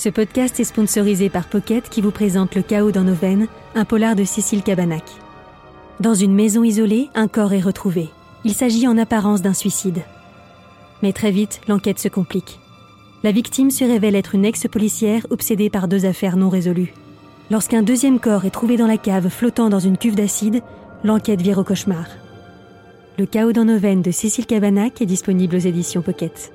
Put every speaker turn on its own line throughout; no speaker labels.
Ce podcast est sponsorisé par Pocket qui vous présente Le chaos dans nos veines, un polar de Cécile Cabanac. Dans une maison isolée, un corps est retrouvé. Il s'agit en apparence d'un suicide. Mais très vite, l'enquête se complique. La victime se révèle être une ex-policière obsédée par deux affaires non résolues. Lorsqu'un deuxième corps est trouvé dans la cave flottant dans une cuve d'acide, l'enquête vire au cauchemar. Le chaos dans nos veines de Cécile Cabanac est disponible aux éditions Pocket.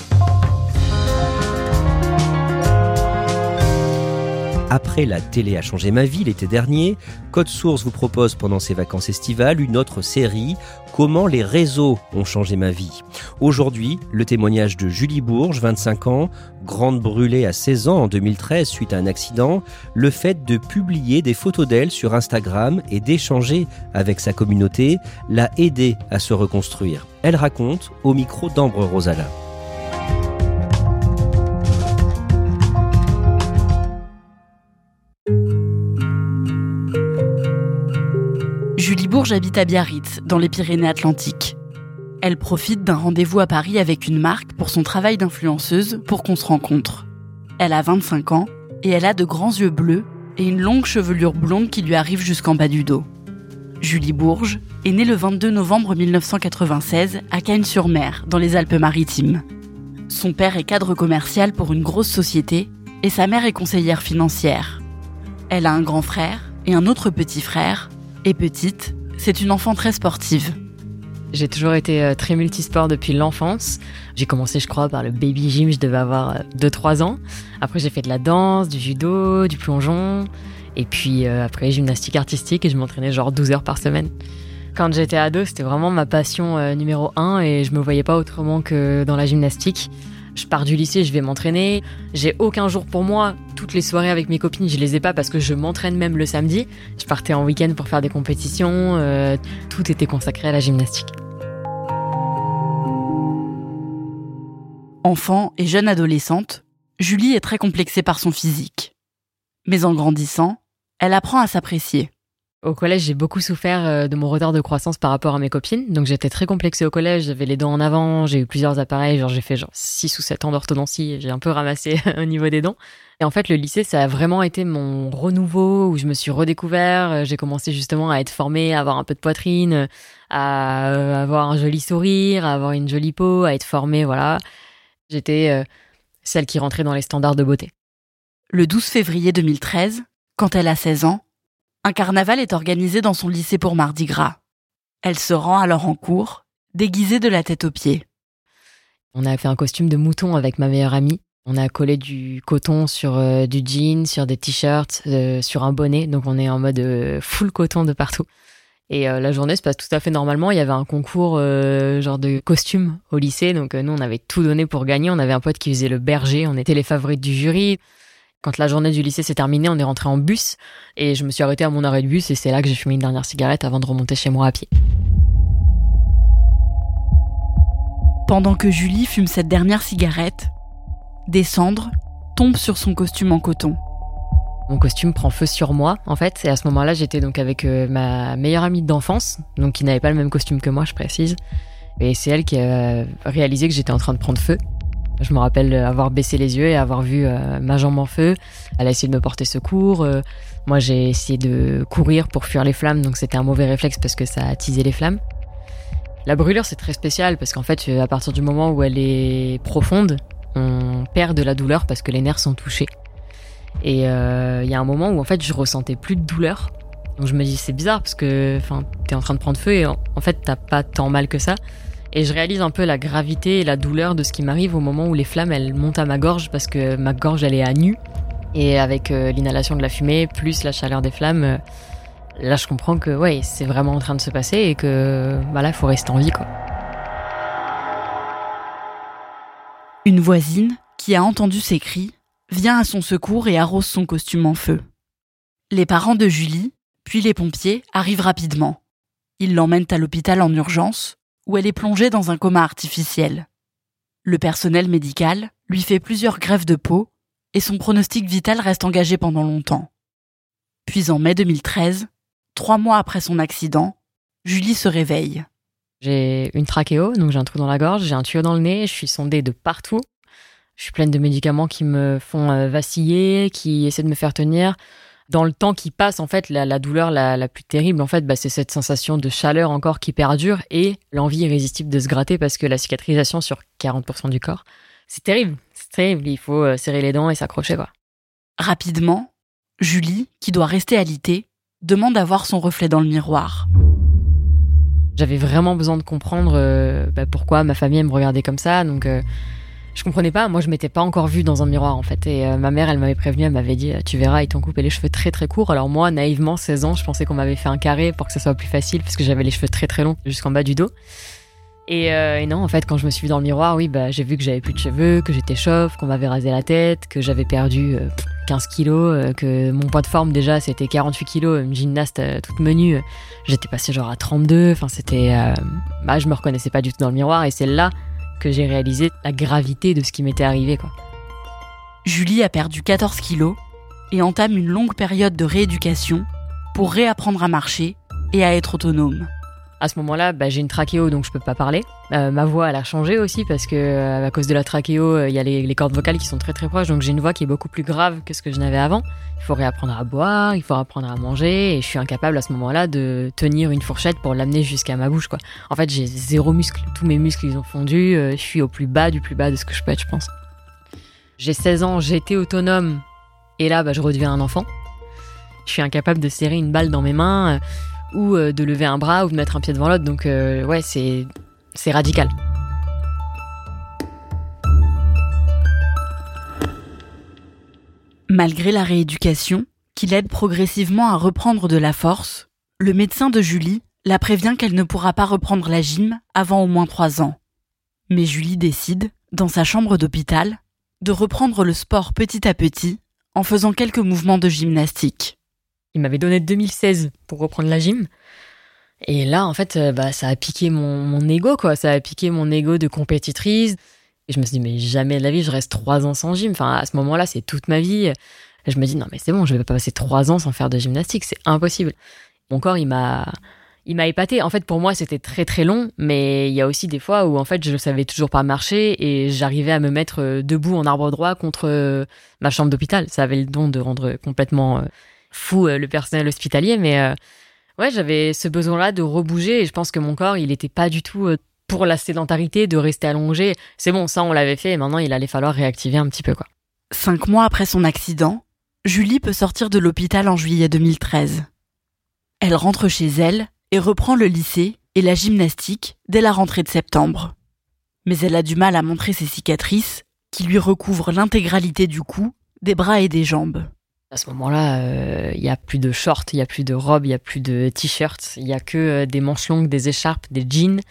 Après La télé a changé ma vie l'été dernier, Code Source vous propose pendant ses vacances estivales une autre série, Comment les réseaux ont changé ma vie. Aujourd'hui, le témoignage de Julie Bourges, 25 ans, grande brûlée à 16 ans en 2013 suite à un accident, le fait de publier des photos d'elle sur Instagram et d'échanger avec sa communauté l'a aidée à se reconstruire. Elle raconte au micro d'Ambre Rosala.
Bourges habite à Biarritz, dans les Pyrénées-Atlantiques. Elle profite d'un rendez-vous à Paris avec une marque pour son travail d'influenceuse pour qu'on se rencontre. Elle a 25 ans et elle a de grands yeux bleus et une longue chevelure blonde qui lui arrive jusqu'en bas du dos. Julie Bourges est née le 22 novembre 1996 à Cagnes-sur-Mer, dans les Alpes-Maritimes. Son père est cadre commercial pour une grosse société et sa mère est conseillère financière. Elle a un grand frère et un autre petit frère, et petite, c'est une enfant très sportive.
J'ai toujours été euh, très multisport depuis l'enfance. J'ai commencé, je crois, par le baby gym, je devais avoir 2-3 ans. Après, j'ai fait de la danse, du judo, du plongeon. Et puis euh, après, gymnastique artistique et je m'entraînais genre 12 heures par semaine. Quand j'étais ado, c'était vraiment ma passion euh, numéro 1 et je me voyais pas autrement que dans la gymnastique. Je pars du lycée, je vais m'entraîner. J'ai aucun jour pour moi. Toutes les soirées avec mes copines, je les ai pas parce que je m'entraîne même le samedi. Je partais en week-end pour faire des compétitions. euh, tout était consacré à la gymnastique.
Enfant et jeune adolescente, Julie est très complexée par son physique. Mais en grandissant, elle apprend à s'apprécier.
Au collège, j'ai beaucoup souffert euh, de mon retard de croissance par rapport à mes copines. Donc j'étais très complexée au collège, j'avais les dents en avant, j'ai eu plusieurs appareils, genre j'ai fait genre 6 ou 7 ans d'orthodontie, j'ai un peu ramassé au niveau des dents. Et en fait, le lycée, ça a vraiment été mon renouveau où je me suis redécouvert, Euh, j'ai commencé justement à être formée, à avoir un peu de poitrine, à euh, avoir un joli sourire, à avoir une jolie peau, à être formée, voilà. J'étais celle qui rentrait dans les standards de beauté.
Le 12 février 2013, quand elle a 16 ans, un carnaval est organisé dans son lycée pour Mardi Gras. Elle se rend alors en cours, déguisée de la tête aux pieds.
On a fait un costume de mouton avec ma meilleure amie. On a collé du coton sur euh, du jean, sur des t-shirts, euh, sur un bonnet. Donc on est en mode euh, full coton de partout. Et la journée se passe tout à fait normalement. Il y avait un concours genre de costumes au lycée. Donc nous, on avait tout donné pour gagner. On avait un pote qui faisait le berger. On était les favorites du jury. Quand la journée du lycée s'est terminée, on est rentré en bus. Et je me suis arrêtée à mon arrêt de bus. Et c'est là que j'ai fumé une dernière cigarette avant de remonter chez moi à pied.
Pendant que Julie fume cette dernière cigarette, des cendres tombent sur son costume en coton.
Mon costume prend feu sur moi, en fait. Et à ce moment-là, j'étais donc avec euh, ma meilleure amie d'enfance, donc qui n'avait pas le même costume que moi, je précise. Et c'est elle qui a réalisé que j'étais en train de prendre feu. Je me rappelle avoir baissé les yeux et avoir vu euh, ma jambe en feu. Elle a essayé de me porter secours. Euh, moi, j'ai essayé de courir pour fuir les flammes, donc c'était un mauvais réflexe parce que ça a attisé les flammes. La brûlure, c'est très spécial parce qu'en fait, à partir du moment où elle est profonde, on perd de la douleur parce que les nerfs sont touchés. Et euh, il y a un moment où en fait je ressentais plus de douleur. Donc je me dis c'est bizarre parce que t'es en train de prendre feu et en fait t'as pas tant mal que ça. Et je réalise un peu la gravité et la douleur de ce qui m'arrive au moment où les flammes elles montent à ma gorge parce que ma gorge elle est à nu. Et avec l'inhalation de la fumée, plus la chaleur des flammes, là je comprends que ouais, c'est vraiment en train de se passer et que bah il faut rester en vie quoi.
Une voisine, qui a entendu ses cris, vient à son secours et arrose son costume en feu. Les parents de Julie, puis les pompiers, arrivent rapidement. Ils l'emmènent à l'hôpital en urgence, où elle est plongée dans un coma artificiel. Le personnel médical lui fait plusieurs greffes de peau, et son pronostic vital reste engagé pendant longtemps. Puis en mai 2013, trois mois après son accident, Julie se réveille.
J'ai une trachéo, donc j'ai un trou dans la gorge, j'ai un tuyau dans le nez, je suis sondée de partout. Je suis pleine de médicaments qui me font euh, vaciller, qui essaient de me faire tenir. Dans le temps qui passe, en fait, la, douleur la, plus terrible, en fait, bah, c'est cette sensation de chaleur encore qui perdure et l'envie irrésistible de se gratter parce que la cicatrisation sur 40% du corps, c'est terrible. C'est terrible. Il faut euh, serrer les dents et s'accrocher, quoi.
Rapidement, Julie, qui doit rester alitée, demande à voir son reflet dans le miroir.
J'avais vraiment besoin de comprendre euh, bah, pourquoi ma famille me regardait comme ça. Donc, euh, je comprenais pas. Moi, je m'étais pas encore vue dans un miroir, en fait. Et euh, ma mère, elle m'avait prévenu, elle m'avait dit Tu verras, ils t'ont coupé les cheveux très très courts. Alors, moi, naïvement, 16 ans, je pensais qu'on m'avait fait un carré pour que ça soit plus facile, parce que j'avais les cheveux très très longs jusqu'en bas du dos. Euh, et, non, en fait, quand je me suis vue dans le miroir, oui, bah, j'ai vu que j'avais plus de cheveux, que j'étais chauve, qu'on m'avait rasé la tête, que j'avais perdu 15 euh, kilos, euh, que mon poids de forme déjà c'était 48 kilos, une gymnaste toute menue, j'étais passée genre à 32. Enfin, c'était. bah, je me reconnaissais pas du tout dans le miroir et c'est là que j'ai réalisé la gravité de ce qui m'était arrivé.
Julie a perdu 14 kilos et entame une longue période de rééducation pour réapprendre à marcher et à être autonome.
À ce moment-là, bah, j'ai une trachéo, donc je peux pas parler. Euh, ma voix, elle a changé aussi parce que euh, à cause de la trachéo, euh, il y a les, cordes vocales qui sont très très proches, donc j'ai une voix qui est beaucoup plus grave que ce que je n'avais avant. Il faut réapprendre à boire, il faut apprendre à manger, et je suis incapable à ce moment-là de tenir une fourchette pour l'amener jusqu'à ma bouche, quoi. En fait, j'ai zéro muscle. Tous mes muscles, ils ont fondu. je suis au plus bas du plus bas de ce que je peux être, je pense. J'ai 16 ans, j'étais autonome, et là, bah, je redeviens un enfant. Je suis incapable de serrer une balle dans mes mains ou euh, de lever un bras ou de mettre un pied devant l'autre. Donc euh, ouais, c'est c'est radical.
Malgré la rééducation, qui l'aide progressivement à reprendre de la force, le médecin de Julie la prévient qu'elle ne pourra pas reprendre la gym avant au moins trois ans. Mais Julie décide, dans sa chambre d'hôpital, de reprendre le sport petit à petit en faisant quelques mouvements de gymnastique.
Il m'avait donné 2016 pour reprendre la gym. Et là, en fait, euh, bah, ça a piqué mon, mon ego, quoi. Ça a piqué mon ego de compétitrice. Et je me suis dit, mais jamais de la vie, je reste trois ans sans gym. Enfin, à ce moment-là, c'est toute ma vie. Je me dis, non, mais c'est bon, je vais pas passer trois ans sans faire de gymnastique. C'est impossible. Mon corps, il m'a, il m'a épaté. En fait, pour moi, c'était très très long, mais il y a aussi des fois où en fait, je savais toujours pas marcher et j'arrivais à me mettre euh, debout en arbre droit contre euh, ma chambre d'hôpital. Ça avait le don de rendre complètement fou euh, le personnel hospitalier, mais euh, ouais, j'avais ce besoin-là de rebouger et je pense que mon corps, il n'était pas du tout euh, pour la sédentarité, de rester allongé. C'est bon, ça on l'avait fait et maintenant il allait falloir réactiver un petit peu quoi.
Cinq mois après son accident, Julie peut sortir de l'hôpital en juillet 2013. Elle rentre chez elle et reprend le lycée et la gymnastique dès la rentrée de septembre. Mais elle a du mal à montrer ses cicatrices qui lui recouvrent l'intégralité du cou, des bras et des jambes.
À ce moment-là, euh, il y a plus de shorts, il y a plus de robes, il y a plus de t-shirts, il y a que euh, des manches longues, des écharpes, des jeans.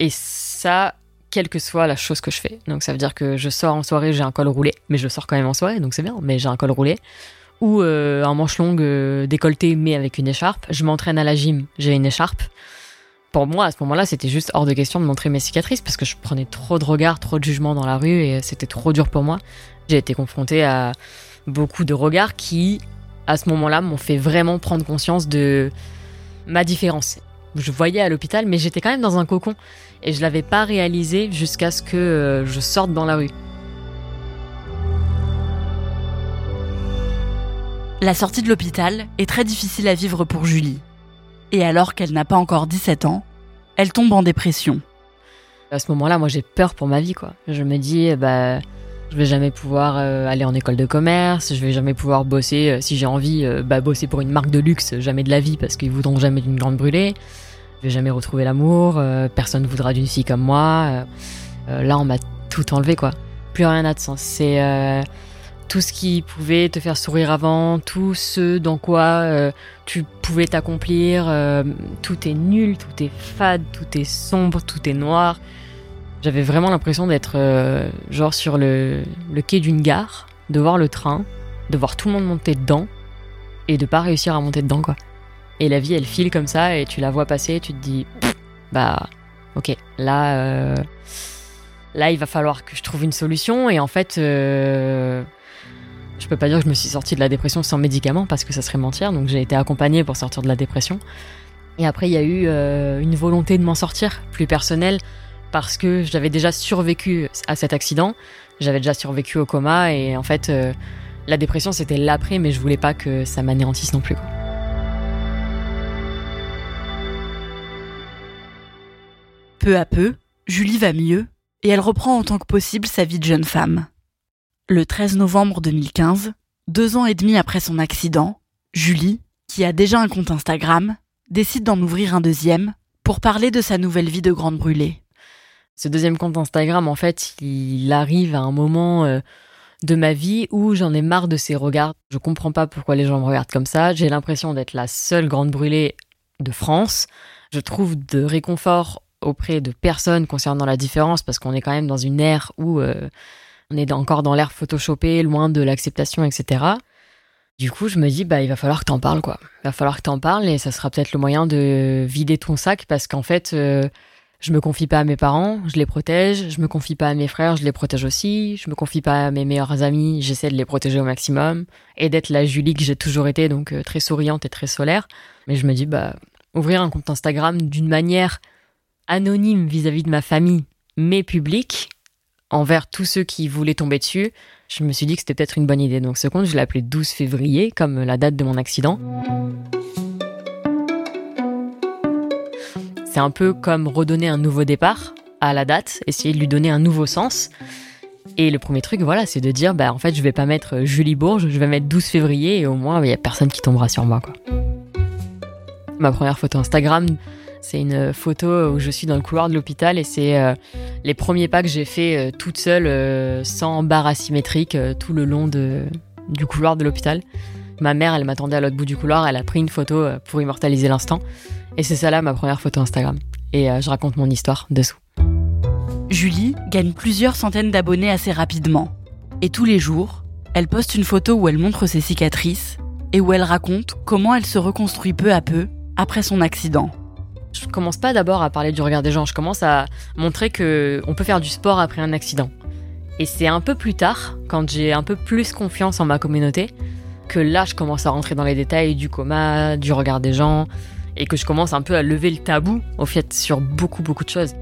Et ça, quelle que soit la chose que je fais. Donc ça veut dire que je sors en soirée, j'ai un col roulé, mais je sors quand même en soirée, donc c'est bien, mais j'ai un col roulé. Ou euh, un manche longue décolleté, mais avec une écharpe. Je m'entraîne à la gym, j'ai une écharpe. Pour moi, à ce moment-là, c'était juste hors de question de montrer mes cicatrices parce que je prenais trop de regards, trop de jugements dans la rue et c'était trop dur pour moi. J'ai été confrontée à beaucoup de regards qui, à ce moment-là, m'ont fait vraiment prendre conscience de ma différence. Je voyais à l'hôpital, mais j'étais quand même dans un cocon et je l'avais pas réalisé jusqu'à ce que euh, je sorte dans la rue.
La sortie de l'hôpital est très difficile à vivre pour Julie. Et alors qu'elle n'a pas encore 17 ans, elle tombe en dépression.
À ce moment-là, moi j'ai peur pour ma vie quoi. Je me dis bah je vais jamais pouvoir euh, aller en école de commerce, je vais jamais pouvoir bosser, euh, si j'ai envie, euh, bah, bosser pour une marque de luxe, jamais de la vie parce qu'ils voudront jamais d'une grande brûlée. Je vais jamais retrouver l'amour, personne ne voudra d'une fille comme moi. là, on m'a tout enlevé, quoi. Plus rien n'a de sens. C'est tout ce qui pouvait te faire sourire avant, tout ce dans quoi tu pouvais t'accomplir, tout est nul, tout est fade, tout est sombre, tout est noir. J'avais vraiment l'impression d'être euh, genre sur le, quai d'une gare, de voir le train, de voir tout le monde monter dedans et de pas réussir à monter dedans quoi. Et la vie elle file comme ça et tu la vois passer et tu te dis bah ok là là il va falloir que je trouve une solution et en fait je peux pas dire que je me suis sortie de la dépression sans médicaments parce que ça serait mentir. Donc j'ai été accompagnée pour sortir de la dépression. Et après, il y a eu euh, une volonté de m'en sortir, plus personnelle, parce que j'avais déjà survécu à cet accident. J'avais déjà survécu au coma et en fait, euh, la dépression c'était l'après, mais je voulais pas que ça m'anéantisse non plus.
Peu à peu, Julie va mieux et elle reprend autant que possible sa vie de jeune femme. Le 13 novembre 2015, deux ans et demi après son accident, Julie, qui a déjà un compte Instagram, décide d'en ouvrir un deuxième pour parler de sa nouvelle vie de grande brûlée.
Ce deuxième compte Instagram, en fait, il arrive à un moment euh, de ma vie où j'en ai marre de ces regards. Je comprends pas pourquoi les gens me regardent comme ça. J'ai l'impression d'être la seule grande brûlée de France. Je trouve de réconfort auprès de personnes concernant la différence parce qu'on est quand même dans une ère où euh, on est encore dans l'ère photoshopée, loin de l'acceptation, etc. Du coup, je me dis, bah, il va falloir que t'en parles, quoi. Il va falloir que t'en parles et ça sera peut-être le moyen de vider ton sac parce qu'en fait, euh, je me confie pas à mes parents, je les protège. Je me confie pas à mes frères, je les protège aussi. Je me confie pas à mes meilleurs amis, j'essaie de les protéger au maximum et d'être la Julie que j'ai toujours été, donc euh, très souriante et très solaire. Mais je me dis, bah, ouvrir un compte Instagram d'une manière anonyme vis-à-vis -vis de ma famille, mais publique, envers tous ceux qui voulaient tomber dessus, je me suis dit que c'était peut-être une bonne idée. Donc ce compte, je l'ai appelé 12 février, comme la date de mon accident. C'est un peu comme redonner un nouveau départ à la date, essayer de lui donner un nouveau sens. Et le premier truc, voilà, c'est de dire, bah en fait, je vais pas mettre Julie Bourges, je vais mettre 12 février et au moins, il y a personne qui tombera sur moi. Ma première photo Instagram, c'est une photo où je suis dans le couloir de l'hôpital et c'est euh, les premiers pas que j'ai fait euh, toute seule, euh, sans barre asymétrique, tout le long du couloir de l'hôpital. Ma mère, elle m'attendait à l'autre bout du couloir, elle a pris une photo pour immortaliser l'instant. Et c'est ça là ma première photo Instagram. Et je raconte mon histoire dessous.
Julie gagne plusieurs centaines d'abonnés assez rapidement. Et tous les jours, elle poste une photo où elle montre ses cicatrices et où elle raconte comment elle se reconstruit peu à peu après son accident
je commence pas d'abord à parler du regard des gens, je commence à montrer que on peut faire du sport après un accident. Et c'est un peu plus tard, quand j'ai un peu plus confiance en ma communauté, que là je commence à rentrer dans les détails du coma, du regard des gens, et que je commence un peu à lever le tabou, au fait, sur beaucoup beaucoup de choses.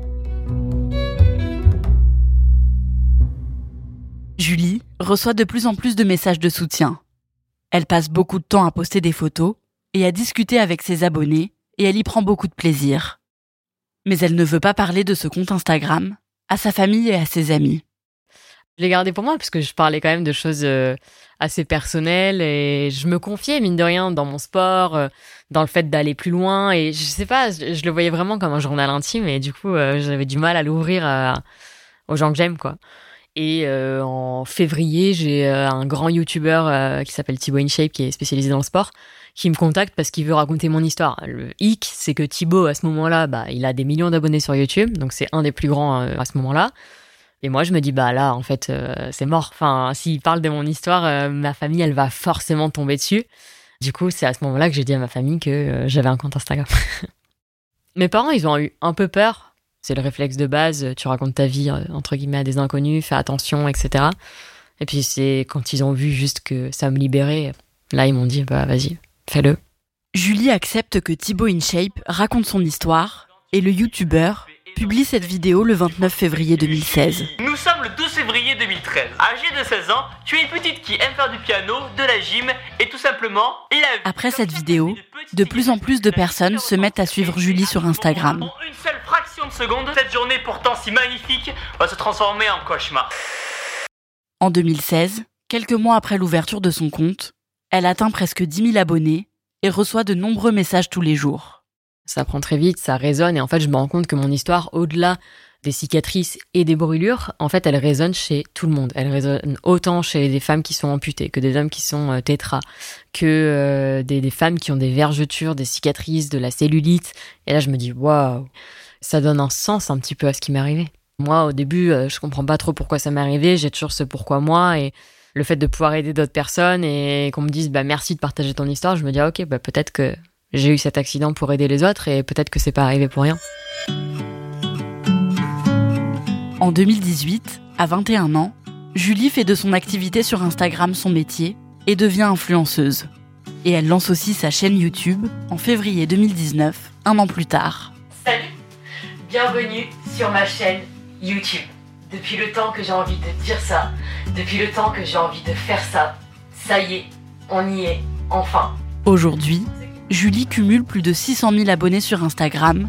Julie reçoit de plus en plus de messages de soutien. Elle passe beaucoup de temps à poster des photos et à discuter avec ses abonnés et elle y prend beaucoup de plaisir. Mais elle ne veut pas parler de ce compte Instagram à sa famille et à ses amis.
Je l'ai gardé pour moi parce que je parlais quand même de choses euh, assez personnelles et je me confiais mine de rien dans mon sport, euh, dans le fait d'aller plus loin et je sais pas, je, le voyais vraiment comme un journal intime et du coup euh, j'avais du mal à l'ouvrir aux gens que j'aime quoi. Et en février, j'ai un grand YouTuber qui s'appelle Thibaut InShape qui est spécialisé dans le sport qui me contacte parce qu'il veut raconter mon histoire. Le hic, c'est que Thibaut, à ce moment-là, bah, il a des millions d'abonnés sur YouTube, donc c'est un des plus grands euh, à ce moment-là. Et moi, je me dis, bah là, en fait, euh, c'est mort. Enfin, s'il parle de mon histoire, euh, ma famille, elle va forcément tomber dessus. Du coup, c'est à ce moment-là que j'ai dit à ma famille que j'avais un compte Instagram. Mes parents, ils ont eu un peu peur. C'est le réflexe de base. Tu racontes ta vie, entre guillemets, à des inconnus, fais attention, etc. Et puis, c'est quand ils ont vu juste que ça me libérait, là, ils m'ont dit, bah vas-y, Fais-le.
Julie accepte que Thibaut InShape raconte son histoire et le youtubeur publie cette vidéo le 29 février 2016.
Nous sommes le 12 février 2013. Âgé de 16 ans, tu es une petite qui aime faire du piano, de la gym et tout simplement la
Après cette vidéo, de plus en plus de personnes se mettent à suivre Julie sur Instagram.
En une seule fraction de seconde, cette journée pourtant si magnifique va se transformer en cauchemar.
En 2016, quelques mois après l'ouverture de son compte, elle atteint presque 10 000 abonnés et reçoit de nombreux messages tous les jours.
Ça prend très vite, ça résonne et en fait je me rends compte que mon histoire, au-delà des cicatrices et des brûlures, en fait, elles résonnent chez tout le monde. Elles résonnent autant chez des femmes qui sont amputées, que des hommes qui sont euh, tétras, que euh, des, des, femmes qui ont des vergetures, des cicatrices, de la cellulite. Et là, je me dis, waouh, ça donne un sens un petit peu à ce qui m'est arrivé. Moi, au début, euh, je comprends pas trop pourquoi ça m'est arrivé. J'ai toujours ce pourquoi moi et le fait de pouvoir aider d'autres personnes et qu'on me dise, bah merci de partager ton histoire. Je me dis, ah, ok, bah peut-être que j'ai eu cet accident pour aider les autres et peut-être que c'est pas arrivé pour rien.
En 2018, à 21 ans, Julie fait de son activité sur Instagram son métier et devient influenceuse. Et elle lance aussi sa chaîne YouTube en février 2019, un an plus tard.
Salut Bienvenue sur ma chaîne YouTube. Depuis le temps que j'ai envie de dire ça, depuis le temps que j'ai envie de faire ça, ça y est, on y est, enfin.
Aujourd'hui, Julie cumule plus de 600 000 abonnés sur Instagram,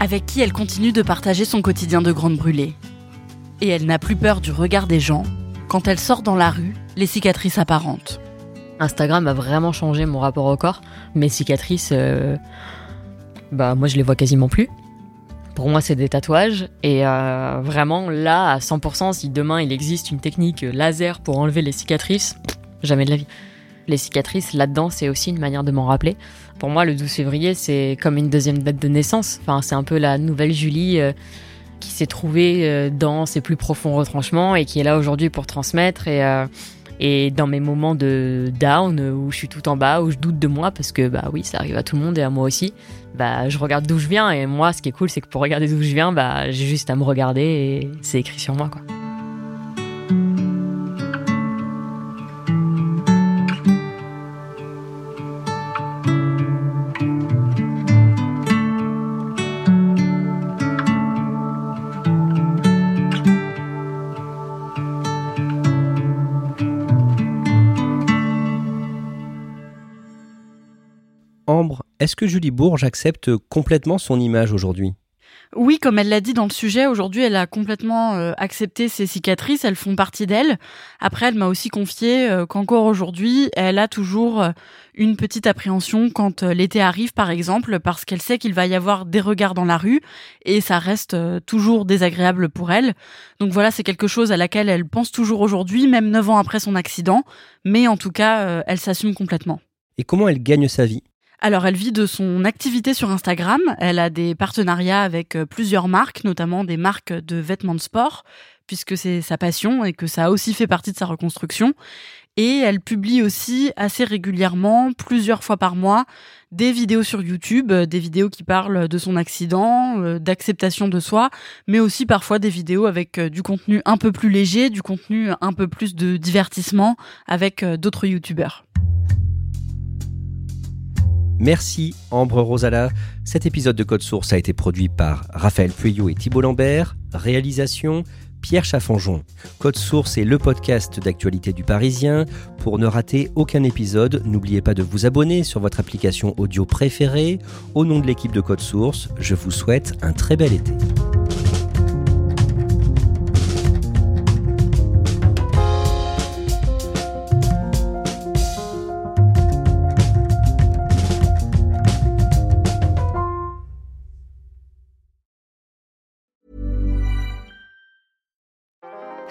avec qui elle continue de partager son quotidien de grande brûlée et elle n'a plus peur du regard des gens quand elle sort dans la rue, les cicatrices apparentes.
Instagram a vraiment changé mon rapport au corps. Mes cicatrices, euh, bah moi je les vois quasiment plus. Pour moi, c'est des tatouages. Et euh, vraiment, là, à 100%, si demain il existe une technique laser pour enlever les cicatrices, jamais de la vie. Les cicatrices, là-dedans, c'est aussi une manière de m'en rappeler. Pour moi, le 12 février, c'est comme une deuxième date de naissance. Enfin, c'est un peu la nouvelle Julie. Euh, qui s'est trouvé euh, dans ses plus profonds retranchements et qui est là aujourd'hui pour transmettre et euh, et dans mes moments de down où je suis tout en bas, où je doute de moi parce que bah oui, ça arrive à tout le monde et à moi aussi. Bah je regarde d'où je viens et moi ce qui est cool c'est que pour regarder d'où je viens, bah j'ai juste à me regarder et c'est écrit sur moi quoi.
Est-ce que Julie Bourges accepte complètement son image aujourd'hui?
Oui, comme elle l'a dit dans le sujet, aujourd'hui, elle a complètement euh, accepté ses cicatrices, elles font partie d'elle. Après, elle m'a aussi confié euh, qu'encore aujourd'hui, elle a toujours euh, une petite appréhension quand l'été arrive, par exemple, parce qu'elle sait qu'il va y avoir des regards dans la rue et ça reste toujours désagréable pour elle. Donc voilà, c'est quelque chose à laquelle elle pense toujours aujourd'hui, même neuf ans après son accident, mais en tout cas, elle s'assume complètement.
Et comment elle gagne sa vie?
Alors, elle vit de son activité sur Instagram. Elle a des partenariats avec euh, plusieurs marques, notamment des marques de vêtements de sport, puisque c'est sa passion et que ça a aussi fait partie de sa reconstruction. Et elle publie aussi assez régulièrement, plusieurs fois par mois, des vidéos sur YouTube, euh, des vidéos qui parlent de son accident, euh, d'acceptation de soi, mais aussi parfois des vidéos avec du contenu un peu plus léger, du contenu un peu plus de divertissement avec d'autres YouTubeurs.
Merci Ambre Rosala. Cet épisode de Code Source a été produit par Raphaël Pueyo et Thibault Lambert. Réalisation Pierre Chaffanjon. Code Source est le podcast d'actualité du Parisien. Pour ne rater aucun épisode, n'oubliez pas de vous abonner sur votre application audio préférée. Au nom de l'équipe de Code Source, je vous souhaite un très bel été.